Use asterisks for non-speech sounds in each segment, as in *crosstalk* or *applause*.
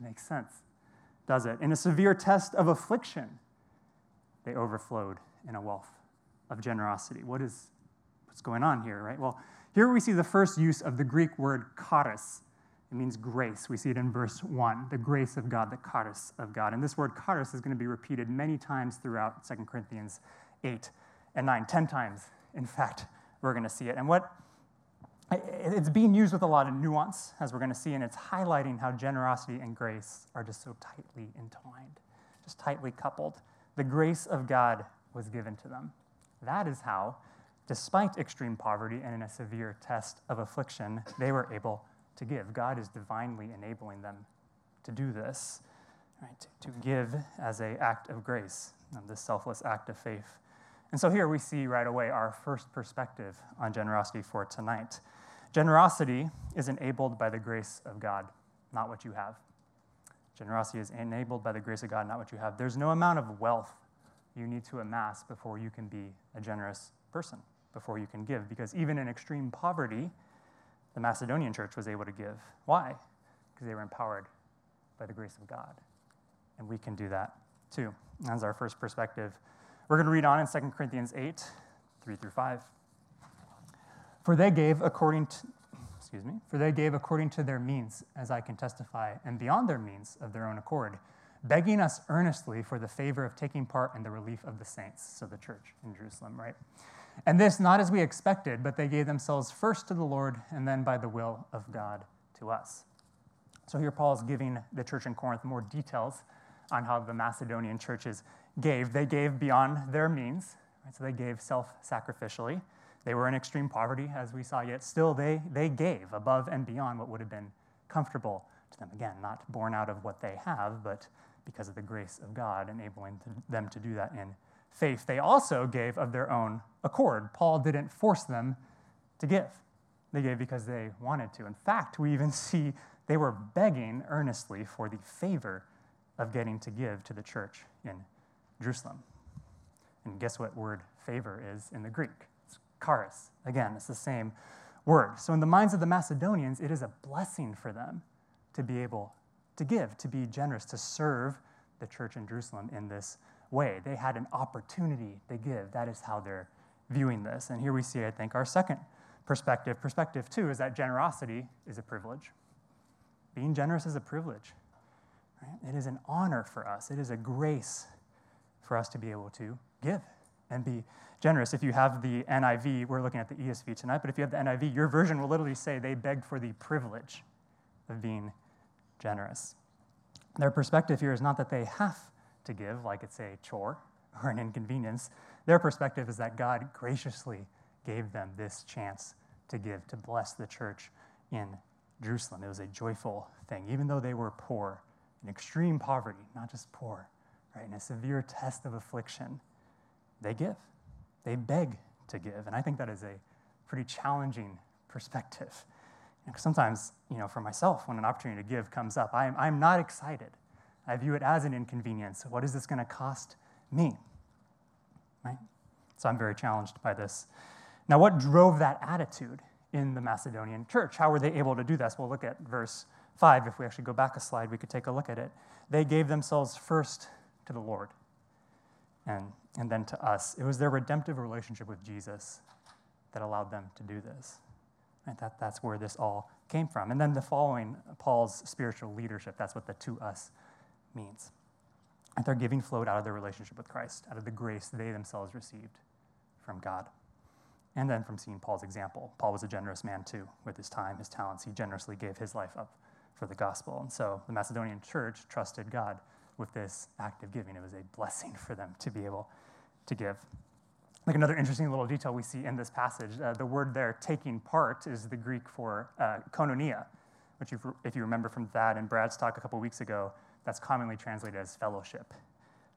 Makes sense, does it? In a severe test of affliction, they overflowed in a wealth of generosity. What is what's going on here, right? Well, here we see the first use of the Greek word charis. It means grace. We see it in verse 1, the grace of God, the charis of God. And this word charis is going to be repeated many times throughout 2 Corinthians 8 and 9, 10 times, in fact, we're going to see it. And what it's being used with a lot of nuance, as we're going to see, and it's highlighting how generosity and grace are just so tightly entwined, just tightly coupled. The grace of God was given to them. That is how, despite extreme poverty and in a severe test of affliction, they were able to give. God is divinely enabling them to do this, right? to, to give as an act of grace, um, this selfless act of faith. And so here we see right away our first perspective on generosity for tonight. Generosity is enabled by the grace of God, not what you have. Generosity is enabled by the grace of God, not what you have. There's no amount of wealth you need to amass before you can be a generous person, before you can give. Because even in extreme poverty, the Macedonian church was able to give. Why? Because they were empowered by the grace of God. And we can do that too. That's our first perspective. We're going to read on in 2 Corinthians 8, 3 through 5. For they gave according to, excuse me, for they gave according to their means, as I can testify, and beyond their means of their own accord, begging us earnestly for the favor of taking part in the relief of the saints, so the church in Jerusalem, right? And this not as we expected, but they gave themselves first to the Lord and then by the will of God to us. So here Paul is giving the church in Corinth more details on how the Macedonian churches gave. They gave beyond their means, right? so they gave self sacrificially. They were in extreme poverty, as we saw, yet still they, they gave above and beyond what would have been comfortable to them. Again, not born out of what they have, but because of the grace of God, enabling them to do that in faith. They also gave of their own accord. Paul didn't force them to give, they gave because they wanted to. In fact, we even *laughs* see they were begging earnestly for the favor of getting to give to the church in Jerusalem. And guess what word favor is in the Greek? Charis. Again, it's the same word. So, in the minds of the Macedonians, it is a blessing for them to be able to give, to be generous, to serve the church in Jerusalem in this way. They had an opportunity to give. That is how they're viewing this. And here we see, I think, our second perspective. Perspective two is that generosity is a privilege. Being generous is a privilege. Right? It is an honor for us, it is a grace for us to be able to give and be generous. If you have the NIV, we're looking at the ESV tonight, but if you have the NIV, your version will literally say they begged for the privilege of being generous. Their perspective here is not that they have to give, like it's a chore *laughs* or an inconvenience. Their perspective is that God graciously gave them this chance to give, to bless the church in Jerusalem. It was a joyful thing, even though they were poor, in extreme poverty, not just poor, right, in a severe test of affliction, they give they beg to give. And I think that is a pretty challenging perspective. You know, sometimes, you know, for myself, when an opportunity to give comes up, I'm, I'm not excited. I view it as an inconvenience. What is this going to cost me? Right? So I'm very challenged by this. Now, what drove that attitude in the Macedonian church? How were they able to do this? We'll look at verse 5. If we actually go back a slide, we could take a look at it. They gave themselves first to the Lord and, and then to us. It was their redemptive relationship with Jesus that allowed them to do this. That, that's where this all came from. And then the following, Paul's spiritual leadership, that's what the to us means. And their giving flowed out of their relationship with Christ, out of the grace they themselves received from God. And then from seeing Paul's example. Paul was a generous man too, with his time, his talents. He generously gave his life up for the gospel. And so the Macedonian church trusted God with this act of giving. It was a blessing for them to be able to give. Like another interesting little detail we see in this passage, uh, the word there, taking part, is the Greek for uh, which, if you remember from that and Brad's talk a couple weeks ago, that's commonly translated as fellowship.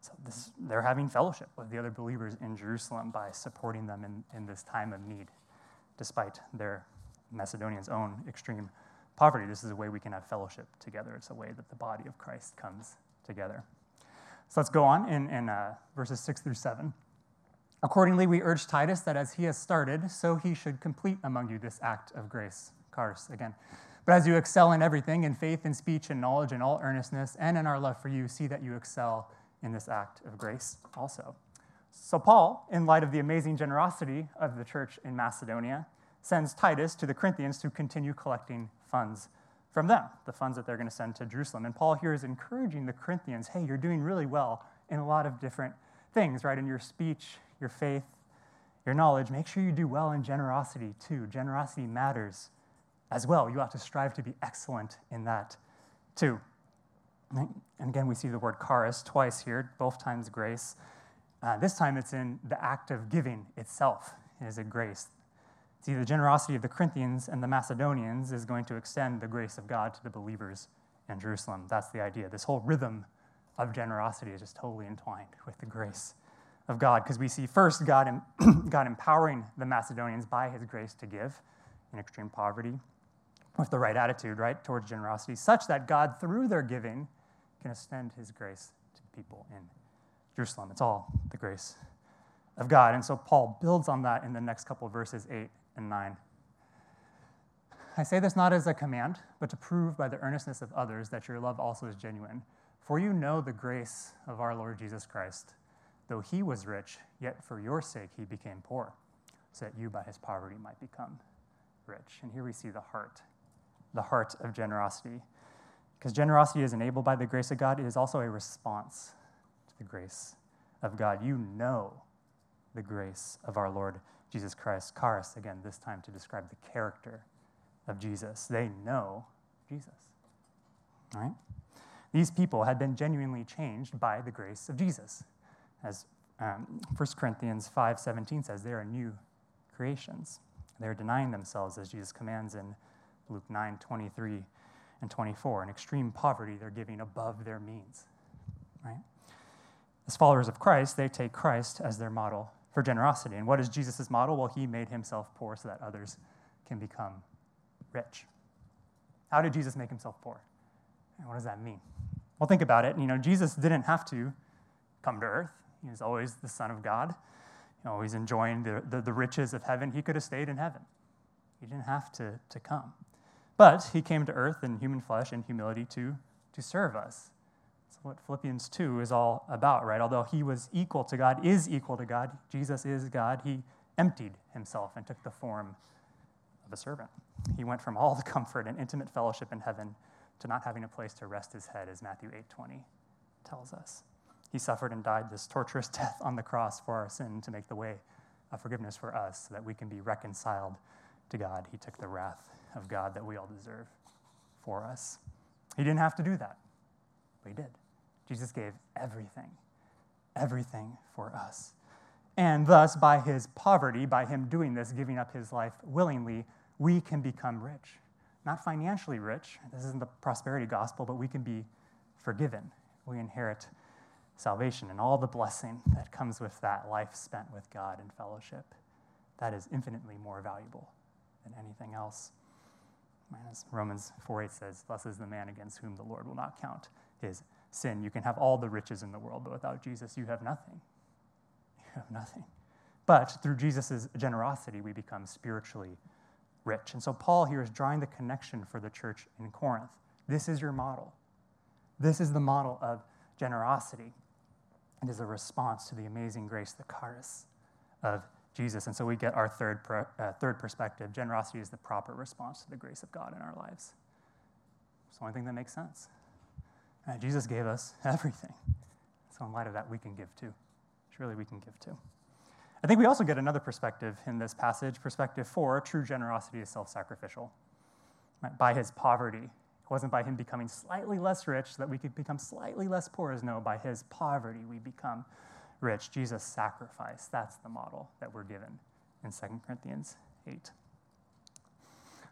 So this, they're having fellowship with the other believers in Jerusalem by supporting them in, in this time of need, despite their Macedonians' own extreme poverty. This is a way we can have fellowship together. It's a way that the body of Christ comes together. So let's go on in, in uh, verses 6 through 7. Accordingly, we urge Titus that as he has started, so he should complete among you this act of grace. Charis, again. But as you excel in everything, in faith, in speech, in knowledge, in all earnestness, and in our love for you, see that you excel in this act of grace also. So, Paul, in light of the amazing generosity of the church in Macedonia, sends Titus to the Corinthians to continue collecting funds from them, the funds that they're going to send to Jerusalem. And Paul here is encouraging the Corinthians hey, you're doing really well in a lot of different things, right? In your speech, your faith, your knowledge. Make sure you do well in generosity too. Generosity matters as well. You ought to strive to be excellent in that too. And again, we see the word charis twice here, both times grace. Uh, this time it's in the act of giving itself. It is a grace. See, the generosity of the Corinthians and the Macedonians is going to extend the grace of God to the believers in Jerusalem. That's the idea. This whole rhythm of generosity is just totally entwined with the grace of God because we see first God, *clears throat* God empowering the Macedonians by his grace to give in extreme poverty with the right attitude, right, towards generosity, such that God, through their giving, can extend his grace to people in Jerusalem. It's all the grace of God. And so Paul builds on that in the next couple verses 8 and 9. I say this not as a command, but to prove by the earnestness of others that your love also is genuine. For you know the grace of our Lord Jesus Christ. Though he was rich, yet for your sake he became poor, so that you by his poverty might become rich. And here we see the heart, the heart of generosity. Because generosity is enabled by the grace of God, it is also a response to the grace of God. You know the grace of our Lord Jesus Christ. Charis, again, this time to describe the character of Jesus. They know Jesus. All right? These people had been genuinely changed by the grace of Jesus. As um, 1 Corinthians 5.17 says, they are new creations. They're denying themselves, as Jesus commands in Luke 9, 23 and 24. In extreme poverty, they're giving above their means. Right? As followers of Christ, they take Christ as their model for generosity. And what is Jesus' model? Well, he made himself poor so that others can become rich. How did Jesus make himself poor? And what does that mean? Well, think about it. You know, Jesus didn't have to come to earth. He was always the Son of God, you know, always enjoying the, the, the riches of heaven. He could have stayed in heaven. He didn't have to, to come. But he came to earth in human flesh and humility to, to serve us what Philippians 2 is all about, right? Although he was equal to God, is equal to God, Jesus is God, he emptied himself and took the form of a servant. He went from all the comfort and intimate fellowship in heaven to not having a place to rest his head, as Matthew 8:20 tells us. He suffered and died this torturous *laughs* death on the cross for our sin to make the way of forgiveness for us so that we can be reconciled to God. He took the wrath of God that we all deserve for us. He didn't have to do that, but he did. Jesus gave everything, everything for us. And thus, by his poverty, by him doing this, giving up his life willingly, we can become rich. Not financially rich, this isn't the prosperity gospel, but we can be forgiven. We inherit salvation and all the blessing that comes with that life spent with God in fellowship. That is infinitely more valuable than anything else. As Romans 4 8 says, Blessed is the man against whom the Lord will not count his sin. You can have all the riches in the world, but without Jesus, you have nothing. You have nothing. But through Jesus' generosity, we become spiritually rich. And so Paul here is drawing the connection for the church in Corinth. This is your model. This is the model of generosity. It is a response to the amazing grace, the charis of Jesus. And so we get our third, uh, third perspective. Generosity is the proper response to the grace of God in our lives. It's the only thing that makes sense. Uh, Jesus gave us *laughs* everything. So, in light of that, we can give too. Surely we can give too. I think we also get another perspective in this passage. Perspective four true generosity is self sacrificial. Right? By his poverty, it wasn't by him becoming slightly less rich that we could become slightly less poor, as no, by his poverty we become rich. Jesus sacrificed. That's the model that we're given in 2 Corinthians 8.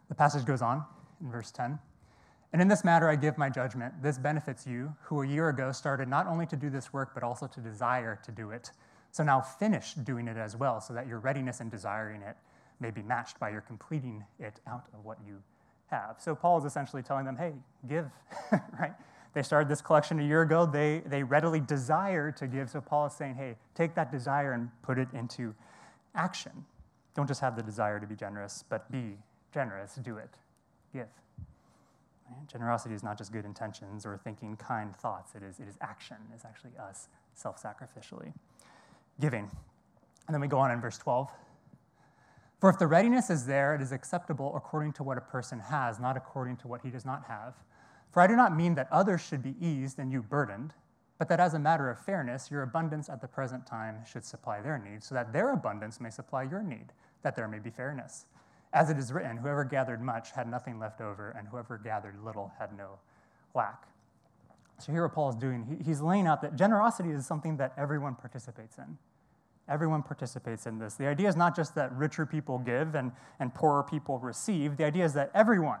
The passage goes on in verse 10. And in this matter, I give my judgment. This benefits you, who a year ago started not only to do this work, but also to desire to do it. So now finish doing it as well, so that your readiness in desiring it may be matched by your completing it out of what you have. So Paul is essentially telling them, hey, give, *laughs* right? They started this collection a year ago. They, they readily desire to give. So Paul is saying, hey, take that desire and put it into action. Don't just have the desire to be generous, but be generous. Do it. Give. Generosity is not just good intentions or thinking kind thoughts, it is, it is action, it's actually us self sacrificially giving. And then we go on in verse 12. For if the readiness is there, it is acceptable according to what a person has, not according to what he does not have. For I do not mean that others should be eased and you burdened, but that as a matter of fairness, your abundance at the present time should supply their need, so that their abundance may supply your need, that there may be fairness. As it is written, whoever gathered much had nothing left over, and whoever gathered little had no lack. So here, what Paul is doing, he's laying out that generosity is something that everyone participates in. Everyone participates in this. The idea is not just that richer people give and, and poorer people receive. The idea is that everyone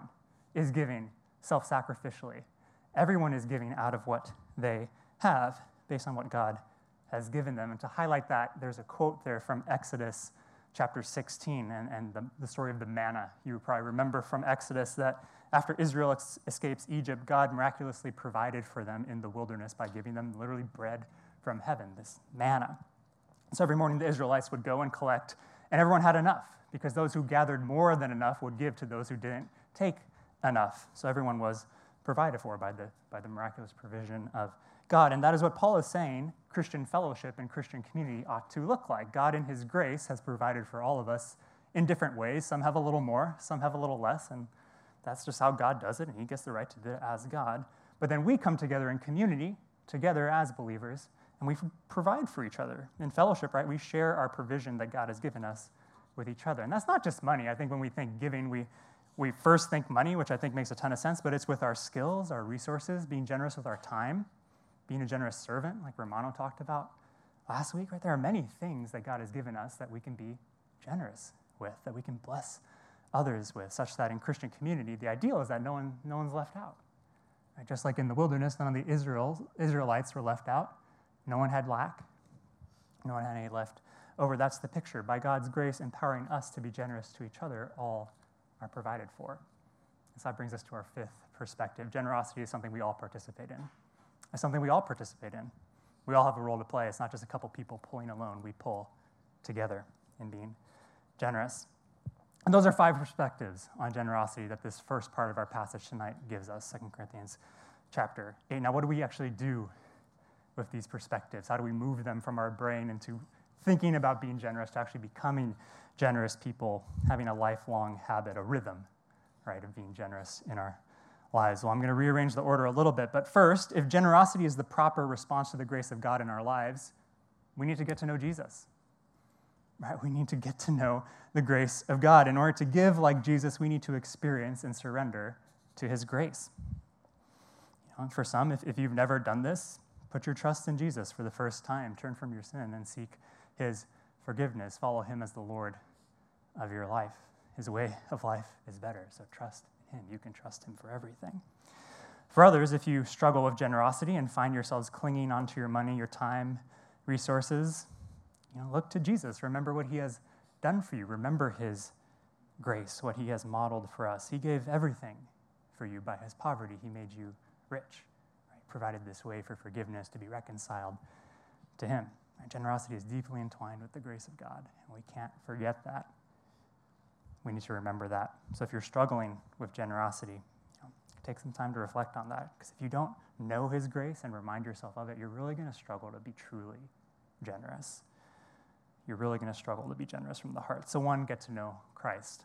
is giving self sacrificially. Everyone is giving out of what they have based on what God has given them. And to highlight that, there's a quote there from Exodus chapter 16 and, and the, the story of the manna. You probably remember from Exodus that after Israel ex- escapes Egypt, God miraculously provided for them in the wilderness by giving them literally bread from heaven, this manna. So every morning the Israelites would go and collect, and everyone had enough because those who gathered more than enough would give to those who didn't take enough. So everyone was provided for by the, by the miraculous provision of God. And that is what Paul is saying Christian fellowship and Christian community ought to look like. God, in His grace, has provided for all of us in different ways. Some have a little more, some have a little less, and that's just how God does it, and He gets the right to do it as God. But then we come together in community, together as believers, and we provide for each other. In fellowship, right, we share our provision that God has given us with each other. And that's not just money. I think when we think giving, we, we first think money, which I think makes a ton of sense, but it's with our skills, our resources, being generous with our time being a generous servant, like Romano talked about last week, right? There are many things that God has given us that we can be generous with, that we can bless others with, such that in Christian community, the ideal is that no, one, no one's left out. Right? Just like in the wilderness, none of the Israel, Israelites were left out. No one had lack. No one had any left over. That's the picture. By God's grace empowering us to be generous to each other, all are provided for. So that brings us to our fifth perspective. Generosity is something we all participate in. It's something we all participate in. We all have a role to play. It's not just a couple people pulling alone, we pull together in being generous. And those are five perspectives on generosity that this first part of our passage tonight gives us, 2 Corinthians chapter 8. Now, what do we actually do with these perspectives? How do we move them from our brain into thinking about being generous to actually becoming generous people, having a lifelong habit, a rhythm, right, of being generous in our lives. Well, I'm going to rearrange the order a little bit. But first, if generosity is the proper response to the grace of God in our lives, we need to get to know Jesus. Right? We need to get to know the grace of God. In order to give like Jesus, we need to experience and surrender to his grace. You know, for some, if, if you've never done this, put your trust in Jesus for the first time. Turn from your sin and seek his forgiveness. Follow him as the Lord of your life. His way of life is better, so trust him. You can trust Him for everything. For others, if you struggle with generosity and find yourselves clinging onto your money, your time, resources, you know, look to Jesus. Remember what He has done for you. Remember His grace, what He has modeled for us. He gave everything for you by His poverty. He made you rich, right? provided this way for forgiveness to be reconciled to Him. Generosity is deeply entwined with the grace of God, and we can't forget that we need to remember that. So if you're struggling with generosity, take some time to reflect on that. Because if you don't know His grace and remind yourself of it, you're really going to struggle to be truly generous. You're really going to struggle to be generous from the heart. So, one, get to know Christ.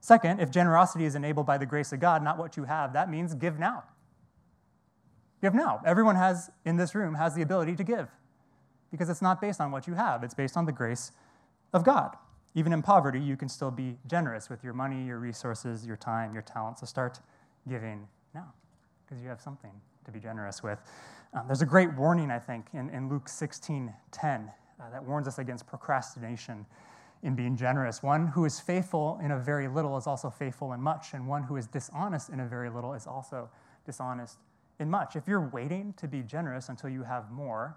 Second, if generosity is enabled by the grace of God, not what you have, that means give now. Give now. Everyone has in this room has the ability to give because it's not based on what you have, it's based on the grace of God even in poverty, you can still be generous with your money, your resources, your time, your talent. So start giving now because you have something to be generous with. Um, there's a great warning, I think, in, in Luke 16 10 uh, that warns us against procrastination in being generous. One who is faithful in a very little is also faithful in much, and one who is dishonest in a very little is also dishonest in much. If you're waiting to be generous until you have more,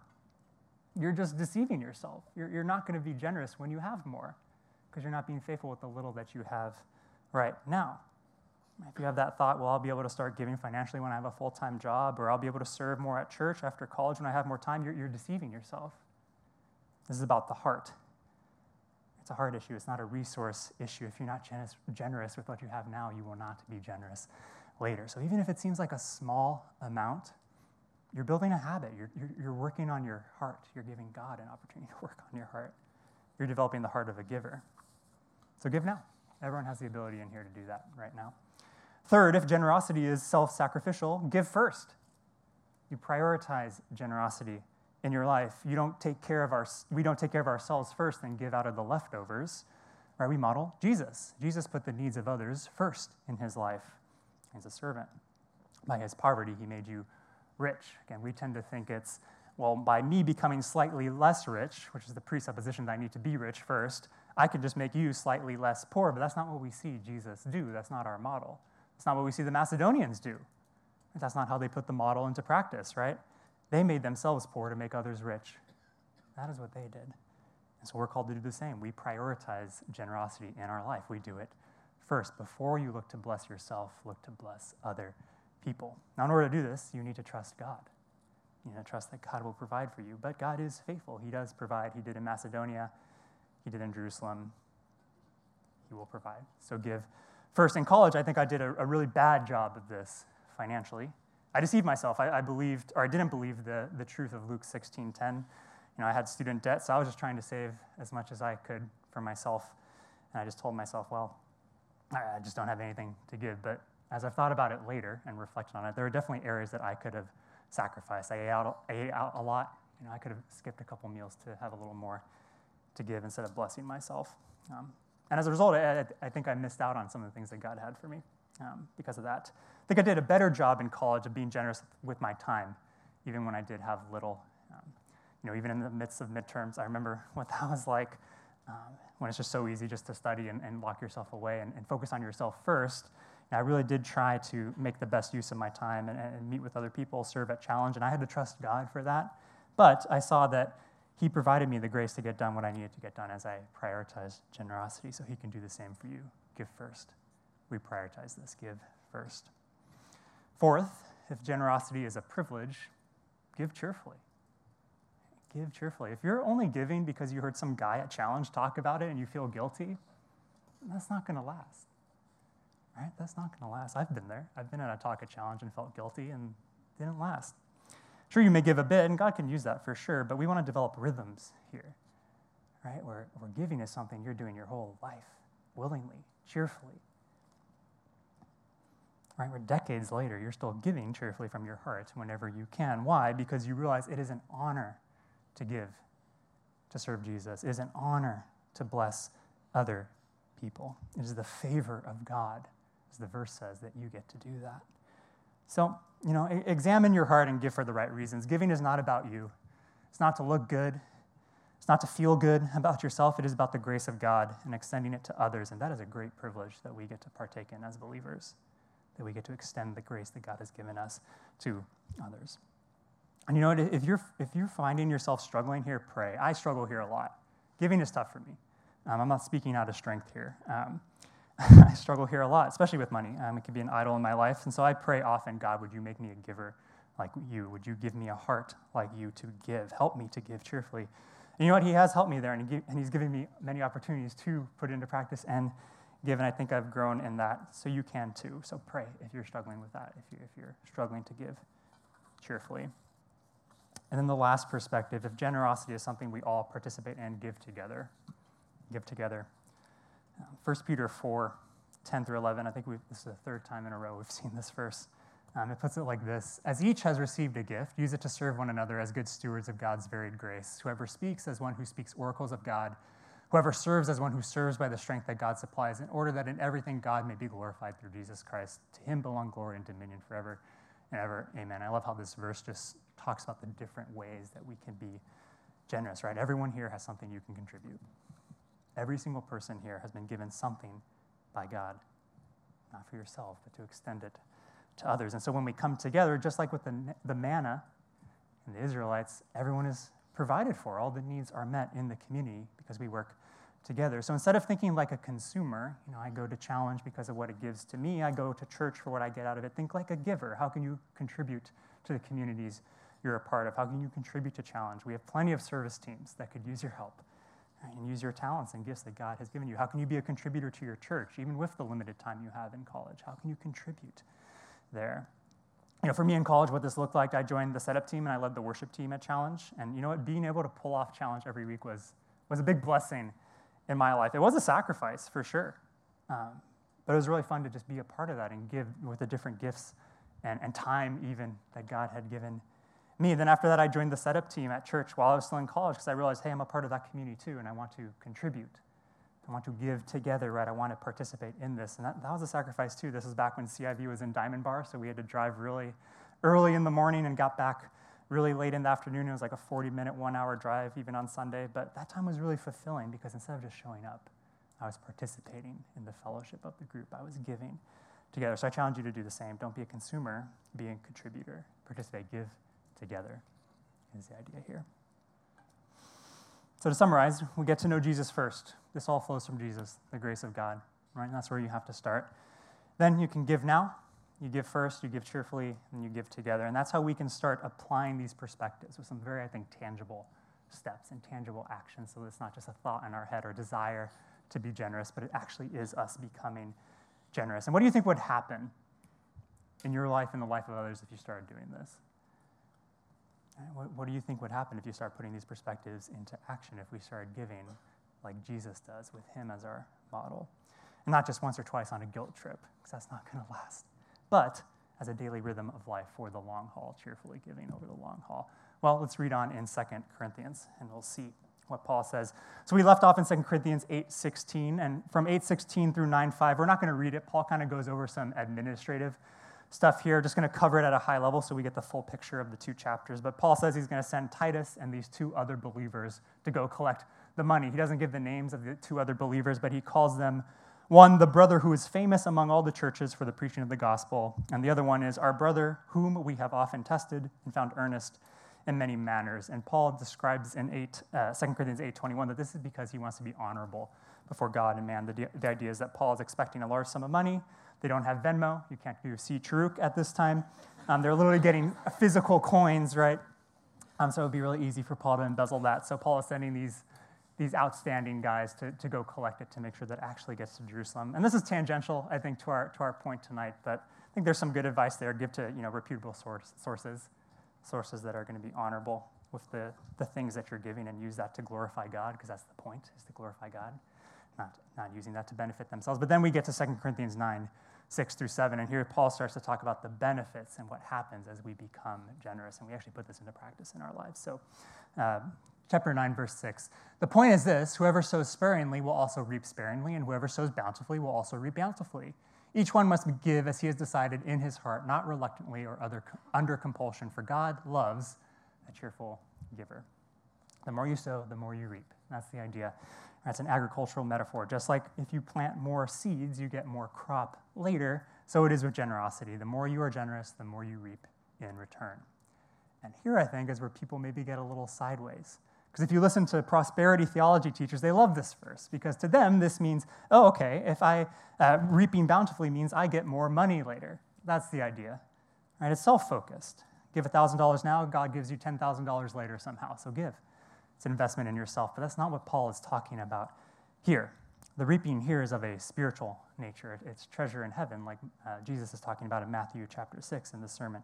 you're just deceiving yourself. You're, you're not going to be generous when you have more because you're not being faithful with the little that you have right now. If you have that thought, well, I'll be able to start giving financially when I have a full time job, or I'll be able to serve more at church after college when I have more time, you're, you're deceiving yourself. This is about the heart. It's a heart issue, it's not a resource issue. If you're not generous, generous with what you have now, you will not be generous later. So even if it seems like a small amount, you're building a habit. You're, you're, you're, working on your heart. You're giving God an opportunity *laughs* to work on your heart. You're developing the heart of a giver. So give now. Everyone has the ability in here to do that right now. Third, if generosity is self sacrificial, give first. You prioritize generosity in your life. You don't take care of our, we don't take care of ourselves first and give out of the leftovers. Right? We model Jesus. Jesus put the needs of others first in his life. He's a servant. By his poverty, he made you rich. Again, we tend to think it's, well, by me becoming slightly less rich, which is the presupposition that I need to be rich first, I can just make you slightly less poor. But that's not what we see Jesus do. That's not our model. That's not what we see the Macedonians do. That's not how they put the model into practice, right? They made themselves poor to make others rich. That is what they did. And so we're called to do the same. We prioritize generosity in our life. We do it first. Before you look to bless yourself, look to bless other people. Now, in order to do this, you need to trust God. You to trust that God will provide for you. But God is faithful. He does provide. He did in Macedonia, He did in Jerusalem. He will provide. So give. First, in college, I think I did a, a really bad job of this financially. I deceived myself. I, I, believed, or I didn't believe the, the truth of Luke 16 10. You know, I had student debt, so I was just trying to save as much as I could for myself. And I just told myself, well, I just don't have anything to give. But as I've thought about it later and reflected on it, there are definitely areas that I could have sacrificed. I ate out, ate out a lot. You know, I could have skipped a couple meals to have a little more to give instead of blessing myself. Um, and as a result, I, I, think I missed out on some of the things that God had for me um, because of that. I think I did a better job in college of being generous with my time, even when I did have little. Um, you know, even in the midst of midterms, I remember *laughs* what that was like um, when it's just so easy just to study and, and lock yourself away and, and focus on yourself first I really did try to make the best use of my time and, and, meet with other people, serve at Challenge, and I had to trust God for that. But I saw that He provided me the grace to get done what I needed to get done as I prioritized generosity, so He can do the same for you. Give first. We prioritize this. Give first. Fourth, if generosity is a privilege, give cheerfully. Give cheerfully. If you're only giving because you heard some guy at Challenge talk about it and you feel guilty, that's not going to last right? That's not going to last. I've been there. I've been at a talk at challenge and felt guilty and didn't last. Sure, you may give a bit, and God can use that for sure, but we want to develop rhythms here, right? Where, where giving is something you're doing your whole life, willingly, cheerfully. Right? Where decades later, you're still giving cheerfully from your heart whenever you can. Why? Because you realize it is an honor to give, to serve Jesus. It is an honor to bless other people. It is the favor of God the verse says, that you get to do that. So, you know, examine your heart and give for the right reasons. Giving is not about you, it's not to look good, it's not to feel good about yourself. It is about the grace of God and extending it to others. And that is a great privilege that we get to partake in as believers, that we get to extend the grace that God has given us to others. And you know what? If you're, if you're finding yourself struggling here, pray. I struggle here a lot. Giving is tough for me. Um, I'm not speaking out of strength here. Um, *laughs* I struggle here a lot, especially with money. Um, it can be an idol in my life. And so I pray often, God, would you make me a giver like you? Would you give me a heart like you to give? Help me to give cheerfully. And you know what? He has helped me there, and, he, and He's given me many opportunities to put into practice and give. And I think I've grown in that. So you can too. So pray if you're struggling with that, if, you, if you're struggling to give cheerfully. And then the last perspective if generosity is something we all participate and give together. Give together. 1 Peter 4, 10 through 11, I think this is the third time in a row we've *laughs* seen this verse. Um, it puts it like this As each has received a gift, use it to serve one another as good stewards of God's varied grace. Whoever speaks as one who speaks oracles of God, whoever serves as one who serves by the strength that God supplies, in order that in everything God may be glorified through Jesus Christ. To him belong glory and dominion forever and ever. Amen. I love how this verse just talks about the different ways that we can be generous, right? Everyone here has something you can contribute. Every single person here has been given something by God, not for yourself, but to extend it to others. And so when we come together, just like with the, the manna and the Israelites, everyone is provided for. All the needs are met in the community because we work together. So instead of thinking like a consumer, you know, I go to challenge because of what it gives to me, I go to church for what I get out of it. Think like a giver. How can you contribute to the communities you're a part of? How can you contribute to challenge? We have plenty of service teams that could use your help and use your talents and gifts that God has given you? How can you be a contributor to your church, even with the limited time you have in college? How can you contribute there. You know, for me in college, what this looked like, I joined the setup team and I led the worship team at Challenge. And you know what? Being able to pull off Challenge every week was, was a big blessing in my life. It was a sacrifice for sure. Um, but it was really fun to just be a part of that and give with the different gifts and, and time, even that God had given me. Then after that, I joined the setup team at church while I was still in college because I realized, hey, I'm a part of that community too, and I want to contribute. I want to give together, right? I want to participate in this. And that, that was a sacrifice too. This was back when CIV was in Diamond Bar, so we had to drive really early in the morning and got back really late in the afternoon. It was like a 40 minute, one hour drive, even on Sunday. But that time was really fulfilling because instead of just showing up, I was participating in the fellowship of the group. I was giving together. So I challenge you to do the same. Don't be a consumer, be a contributor. Participate, give together is the idea here. So to summarize, we get to know Jesus first. This all flows from Jesus, the grace of God, right? And that's where you have to start. Then you can give now. You give first, you give cheerfully, and you give together. And that's how we can start applying these perspectives with some very, I think, tangible steps and tangible actions. So it's not just a thought in our head or desire to be generous, but it actually is us becoming generous. And what do you think would happen in your life and the life of others if you started doing this? What, what, do you think would happen if you start putting these perspectives into action, if we started giving like Jesus does with Him as our model? And not just once or twice on a guilt trip, because that's not going to last, but as a daily rhythm of life for the long haul, cheerfully giving over the long haul. Well, let's read on in 2 Corinthians, and we'll see what Paul says. So we left off in 2 Corinthians 8:16, and from 8:16 through 9:5, we're not going to read it. Paul kind of goes over some administrative stuff here. Just going to cover it at a high level so we get the full picture of the two chapters. But Paul says he's going to send Titus and these two other believers to go collect the money. He doesn't give the names of the two other believers, but he calls them one, the brother who is famous among all the churches for the preaching of the gospel, and the other one is our brother whom we have often tested and found earnest in many manners. And Paul describes in 8, uh, 2 Corinthians 8.21 that this is because he wants to be honorable before God and man. The, the idea is that Paul is expecting a large sum of money they don't have Venmo. You can't do C Charuk at this time. Um, they're literally getting physical coins, right? Um, so it would be really easy for Paul to embezzle that. So Paul is sending these, these outstanding guys to, to go collect it to make sure that actually gets to Jerusalem. And this is tangential, I think, to our, to our point tonight, but I think there's some good advice there. Give to you know, reputable source, sources, sources that are going to be honorable with the, the things that you're giving and use that to glorify God, because that's the point, is to glorify God, not, not using that to benefit themselves. But then we get to 2 Corinthians 9, 6 through 7. And here Paul starts to talk about the benefits and what happens as we become generous. And we actually put this into practice in our lives. So, uh, chapter 9, verse 6. The point is this whoever sows sparingly will also reap sparingly, and whoever sows bountifully will also reap bountifully. Each one must give as he has decided in his heart, not reluctantly or other, under compulsion, for God loves a cheerful giver. The more you sow, the more you reap. That's the idea. That's an agricultural metaphor. Just like if you plant more seeds, you get more crop later, so it is with generosity. The more you are generous, the more you reap in return. And here, I think, is where people maybe get a little sideways. Because if you listen to prosperity theology teachers, they love this verse because to them, this means, oh, okay, if I uh, reaping bountifully means I get more money later. That's the idea. Right? It's self focused. Give $1,000 now, God gives you $10,000 later somehow, so give. It's an investment in yourself. But that's not what Paul is talking about here. The reaping here is of a spiritual nature. It's treasure in heaven, like uh, Jesus is talking about in Matthew chapter 6 in the Sermon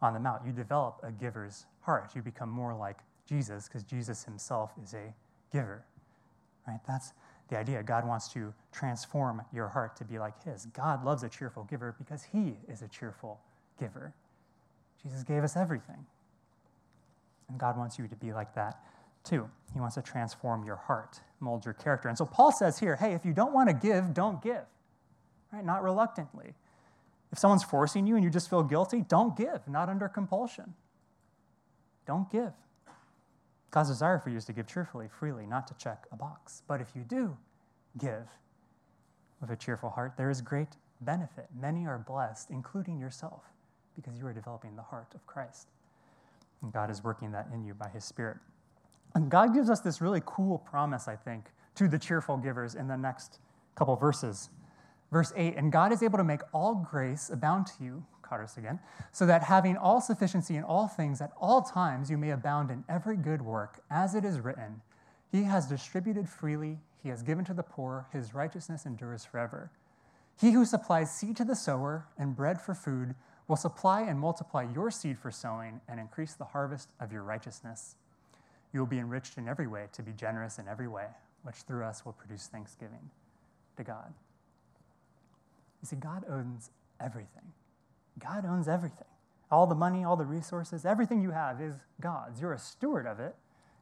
on the Mount. You develop a giver's heart. You become more like Jesus because Jesus himself is a giver. Right? That's the idea. God wants to transform your heart to be like his. God loves a cheerful giver because he is a cheerful giver. Jesus gave us everything. And God wants you to be like that too. He wants to transform your heart, mold your character. And so Paul says here, hey, if you don't want to give, don't give. Right? Not reluctantly. If someone's forcing you and you just feel guilty, don't give, not under compulsion. Don't give. God's desire for you is to give cheerfully, freely, not to check a box. But if you do give with a cheerful heart, there is great benefit. Many are blessed, including yourself, because you are developing the heart of Christ. And God is working that in you by his Spirit. And God gives us this really cool promise, I think, to the cheerful givers in the next couple verses. Verse 8, and God is able to make all grace abound to you, us again, so that having all sufficiency in all things at all times you may abound in every good work, as it is written, He has distributed freely, He has given to the poor, His righteousness endures forever. He who supplies seed to the sower and bread for food will supply and multiply your seed for sowing and increase the harvest of your righteousness. You will be enriched in every way to be generous in every way, which through us will produce thanksgiving to God. You see, God owns everything. God owns everything. All the money, all the resources, everything you have is God's. You're a steward of it.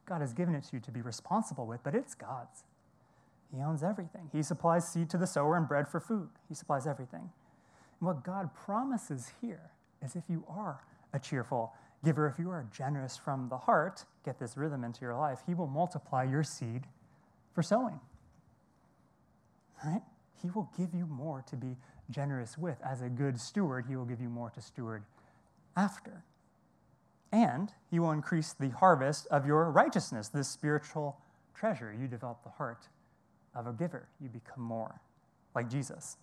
God has given it to you to be responsible with, but it's God's. He owns everything. He supplies seed to the sower and bread for food. He supplies everything. And what God promises here is if you are a cheerful giver, if you are generous from the heart, get this rhythm into your life, He will multiply your seed for sowing. Right? He will give you more to be generous with. As a good steward, He will give you more to steward after. And He will increase the harvest of your righteousness, this spiritual treasure. You develop the heart of a giver, you become more like Jesus.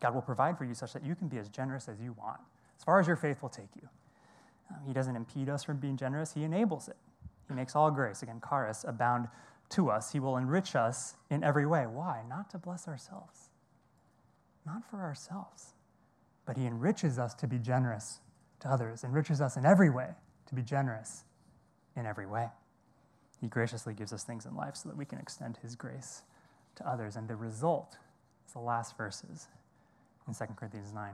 God will provide for you such that you can be as generous as you want, as far as your faith will take you. He doesn't impede us from being generous, He enables it. He makes all grace, again, charis, abound to us. He will enrich us in every way. Why? Not to bless ourselves, not for ourselves, but He enriches us to be generous to others, enriches us in every way to be generous in every way. He graciously gives us things in life so that we can extend His grace to others. And the result is the last verses in 2 Corinthians 9.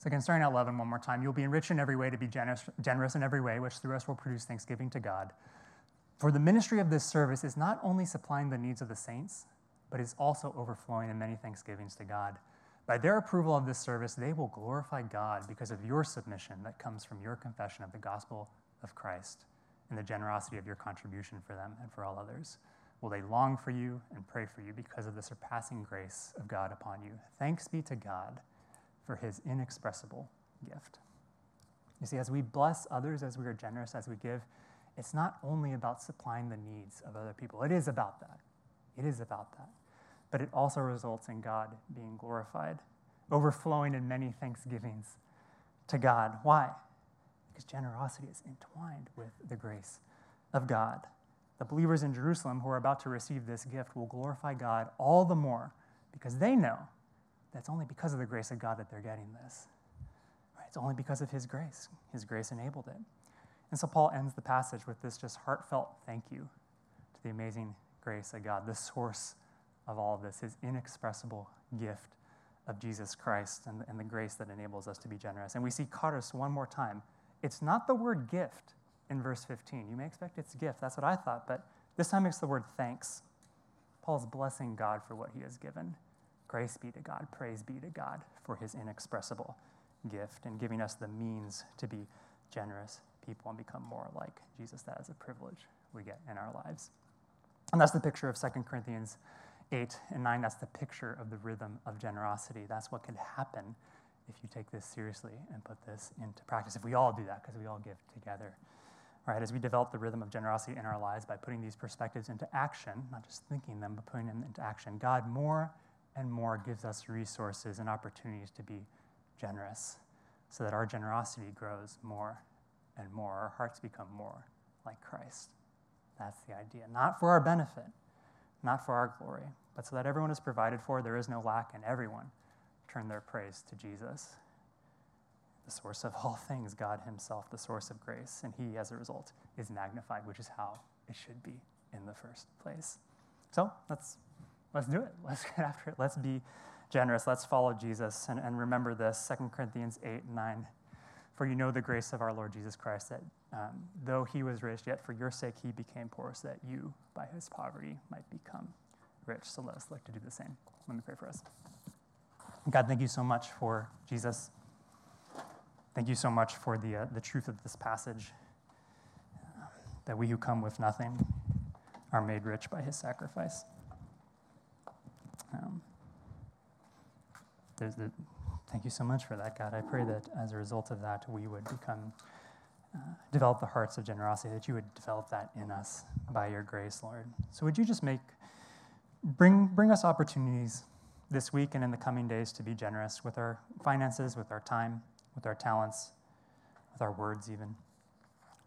So, again, starting at 11 one more time. You'll be enriched in every way to be generous, generous in every way, which through us will produce thanksgiving to God. For the ministry of this service is not only supplying the needs of the saints, but is also overflowing in many thanksgivings to God. By their approval of this service, they will glorify God because of your submission that comes from your confession of the gospel of Christ and the generosity of your contribution for them and for all others. Will they long for you and pray for you because of the surpassing grace of God upon you? Thanks be to God for his inexpressible gift. You see, as we bless others, as we are generous, as we give, it's not only about supplying the needs of other people. It is about that. It is about that. But it also results in God being glorified, overflowing in many thanksgivings to God. Why? Because generosity is entwined with the grace of God. The believers in Jerusalem who are about to receive this gift will glorify God all the more because they know that's only because of the grace of God that they're getting this. Right? It's only because of His grace. His grace enabled it. And so Paul ends the passage with this just heartfelt thank you to the amazing grace of God, the source of all of this, His inexpressible gift of Jesus Christ and, and the grace that enables us to be generous. And we see charis one more time. It's not the word gift in verse 15. You may expect it's gift. That's what I thought, but this time it's the word thanks. Paul's blessing God for what he has given. Grace be to God, praise be to God for his inexpressible gift and giving us the means to be generous people and become more like Jesus. That is a privilege we get in our lives. And that's the picture of 2 Corinthians 8 and 9. That's the picture of the rhythm of generosity. That's what could happen if you take this seriously and put this into practice. If we all do that, because we all give together right? As we develop the rhythm of generosity in our lives by putting these perspectives into action, not just thinking them, but putting them into action, God more and more gives us resources and opportunities to be generous so that our generosity grows more and more. Our hearts become more like Christ. That's the idea. Not for our benefit, not for our glory, but so that everyone is provided for, there is no lack, and everyone turn their praise to Jesus the source of all *laughs* things, God Himself, the source of grace. And He, as a result, is magnified, which is how it should be in the first place. So let's, let's do it. Let's get after it. Let's be generous. Let's follow Jesus. And, and remember this 2 Corinthians 8 and 9. For you know the grace of our Lord Jesus Christ, that um, though he was rich, yet for your sake he became poor, so that you, by his poverty, might become rich. So let us look to do the same. Let me pray for us. God, thank you so much for Jesus. Thank you so much for the, uh, the truth of this passage that we who come with nothing are made rich by his sacrifice. Um, the, thank you so much for that, God. I pray that as a result of that, we would become, uh, develop the hearts of generosity, that you would develop that in us by your grace, Lord. So would you just make, bring, bring us opportunities this week and in the coming days to be generous with our finances, with our time, with our talents, with our words, even.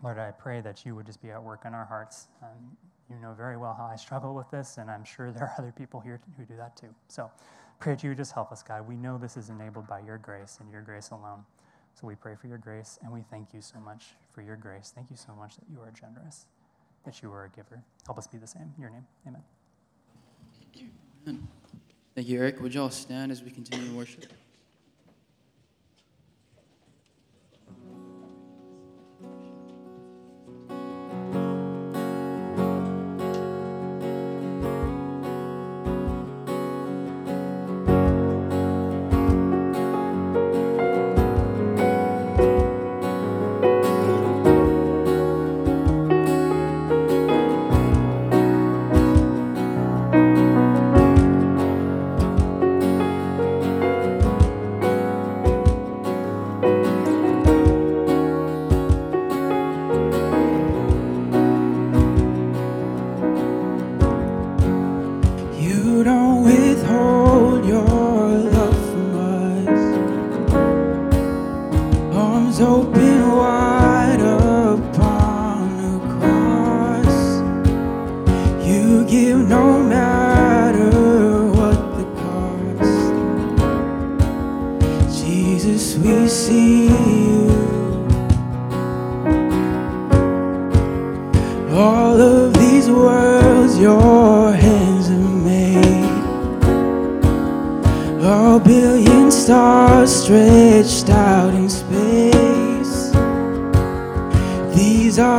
Lord, I pray that you would just be at work in our hearts. Um, you know very well how I struggle with this, and I'm sure there are other people here who do that too. So pray that you just help us, God. We know this is enabled by your grace and your grace alone. So we pray for your grace, and we thank you so much for your grace. Thank you so much that you are generous, that you are a giver. Help us be the same. In your name, amen. Thank you, Eric. Would you all stand as we continue to worship?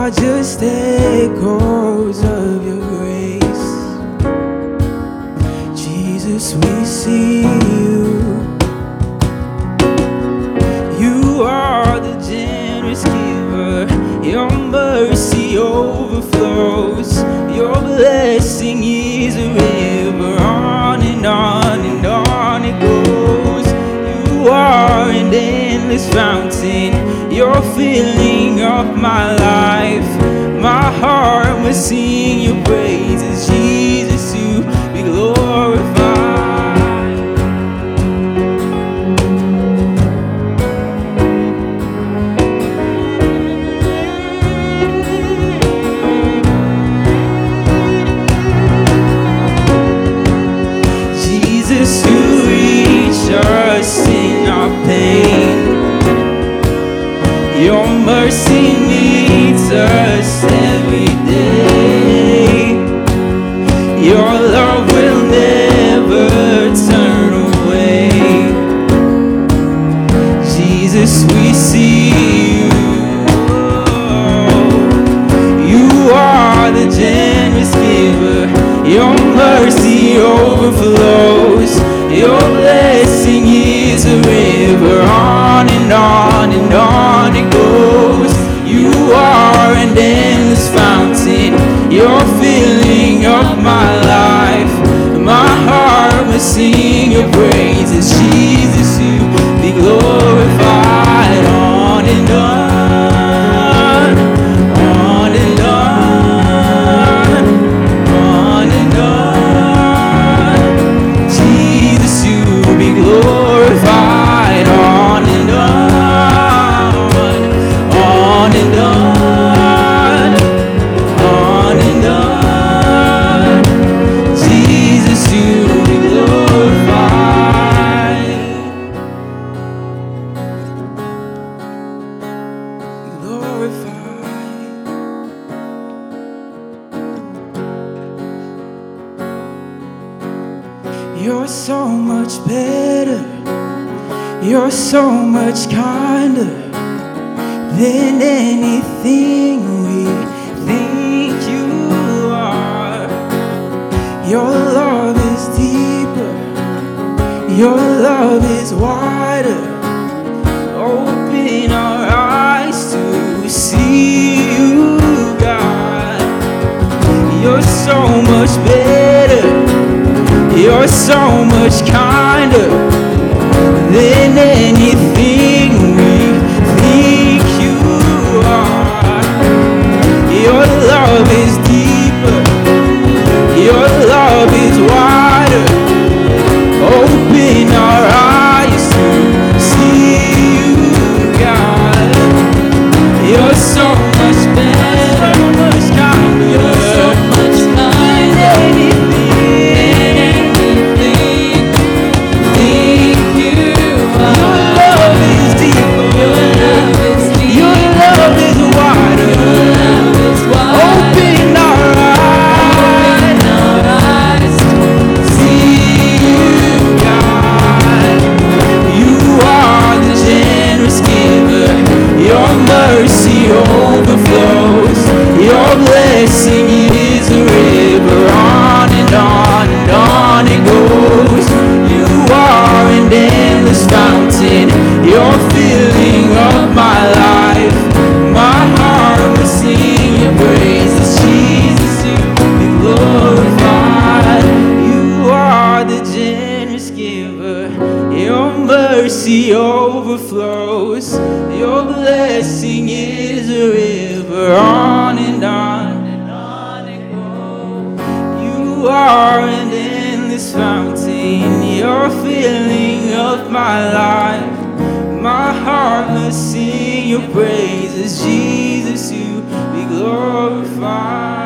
are just echoes of your grace. Jesus, we see you. You are the generous giver. Your mercy overflows. Your blessing is a river. On and on and on it goes. You are an endless fountain. You're filling up my life. My heart was singing your praises, Jesus, you be glorified. mercy meets us every day. Your love will never turn away. Jesus, we see you. You are the generous giver. Your mercy overflows. Your blessing is a river on and on. your feeling of my life. My heart will sing your praise. kinder than anything. you are, and in this fountain, your filling of my life. My heart must sing your praises, Jesus, you be glorified.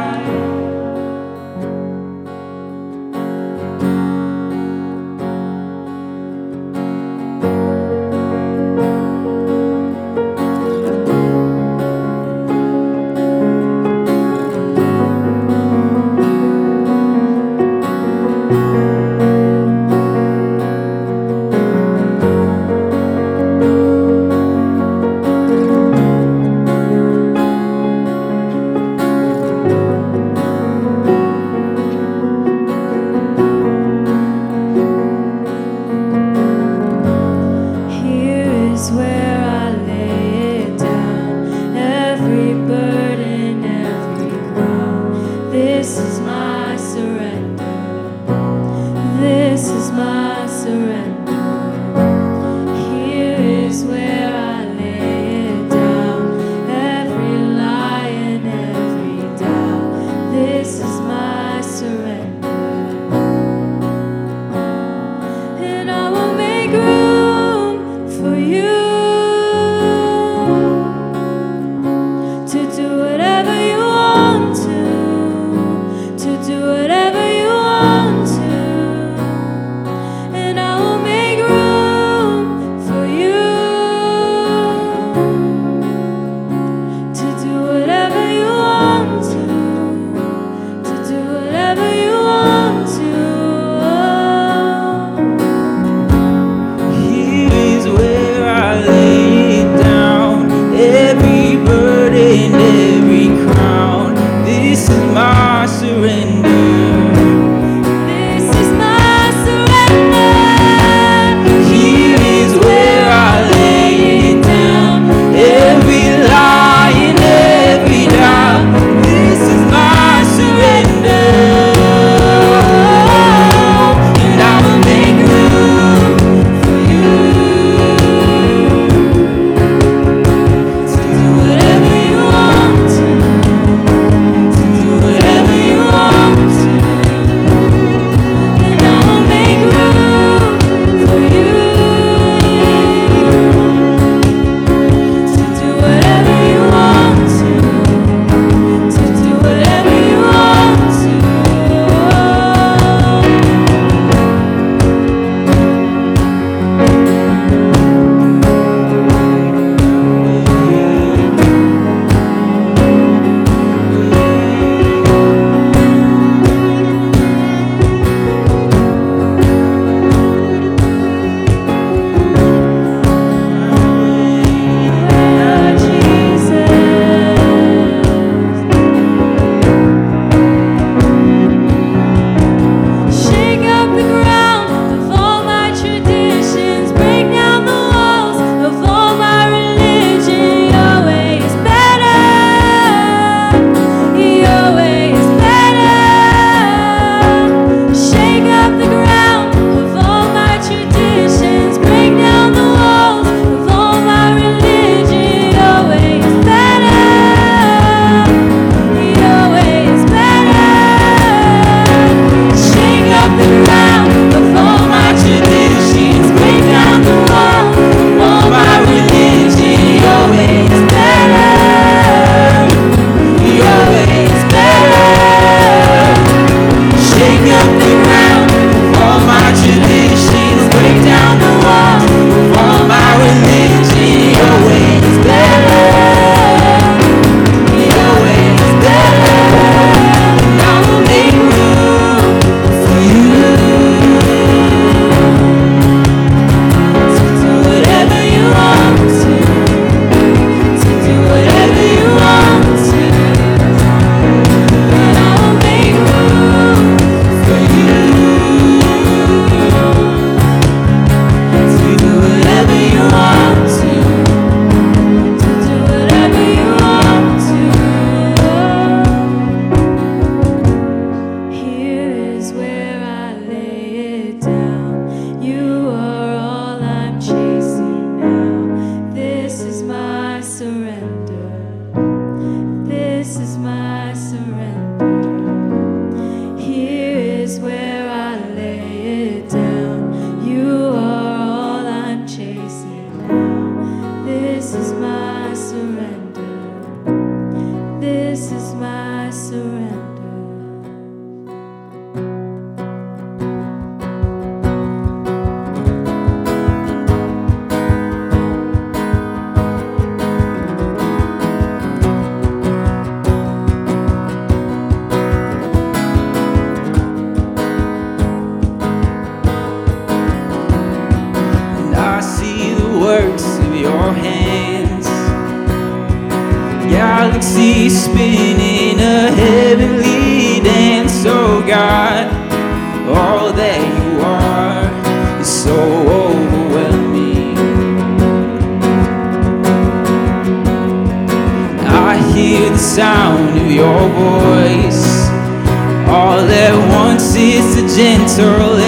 A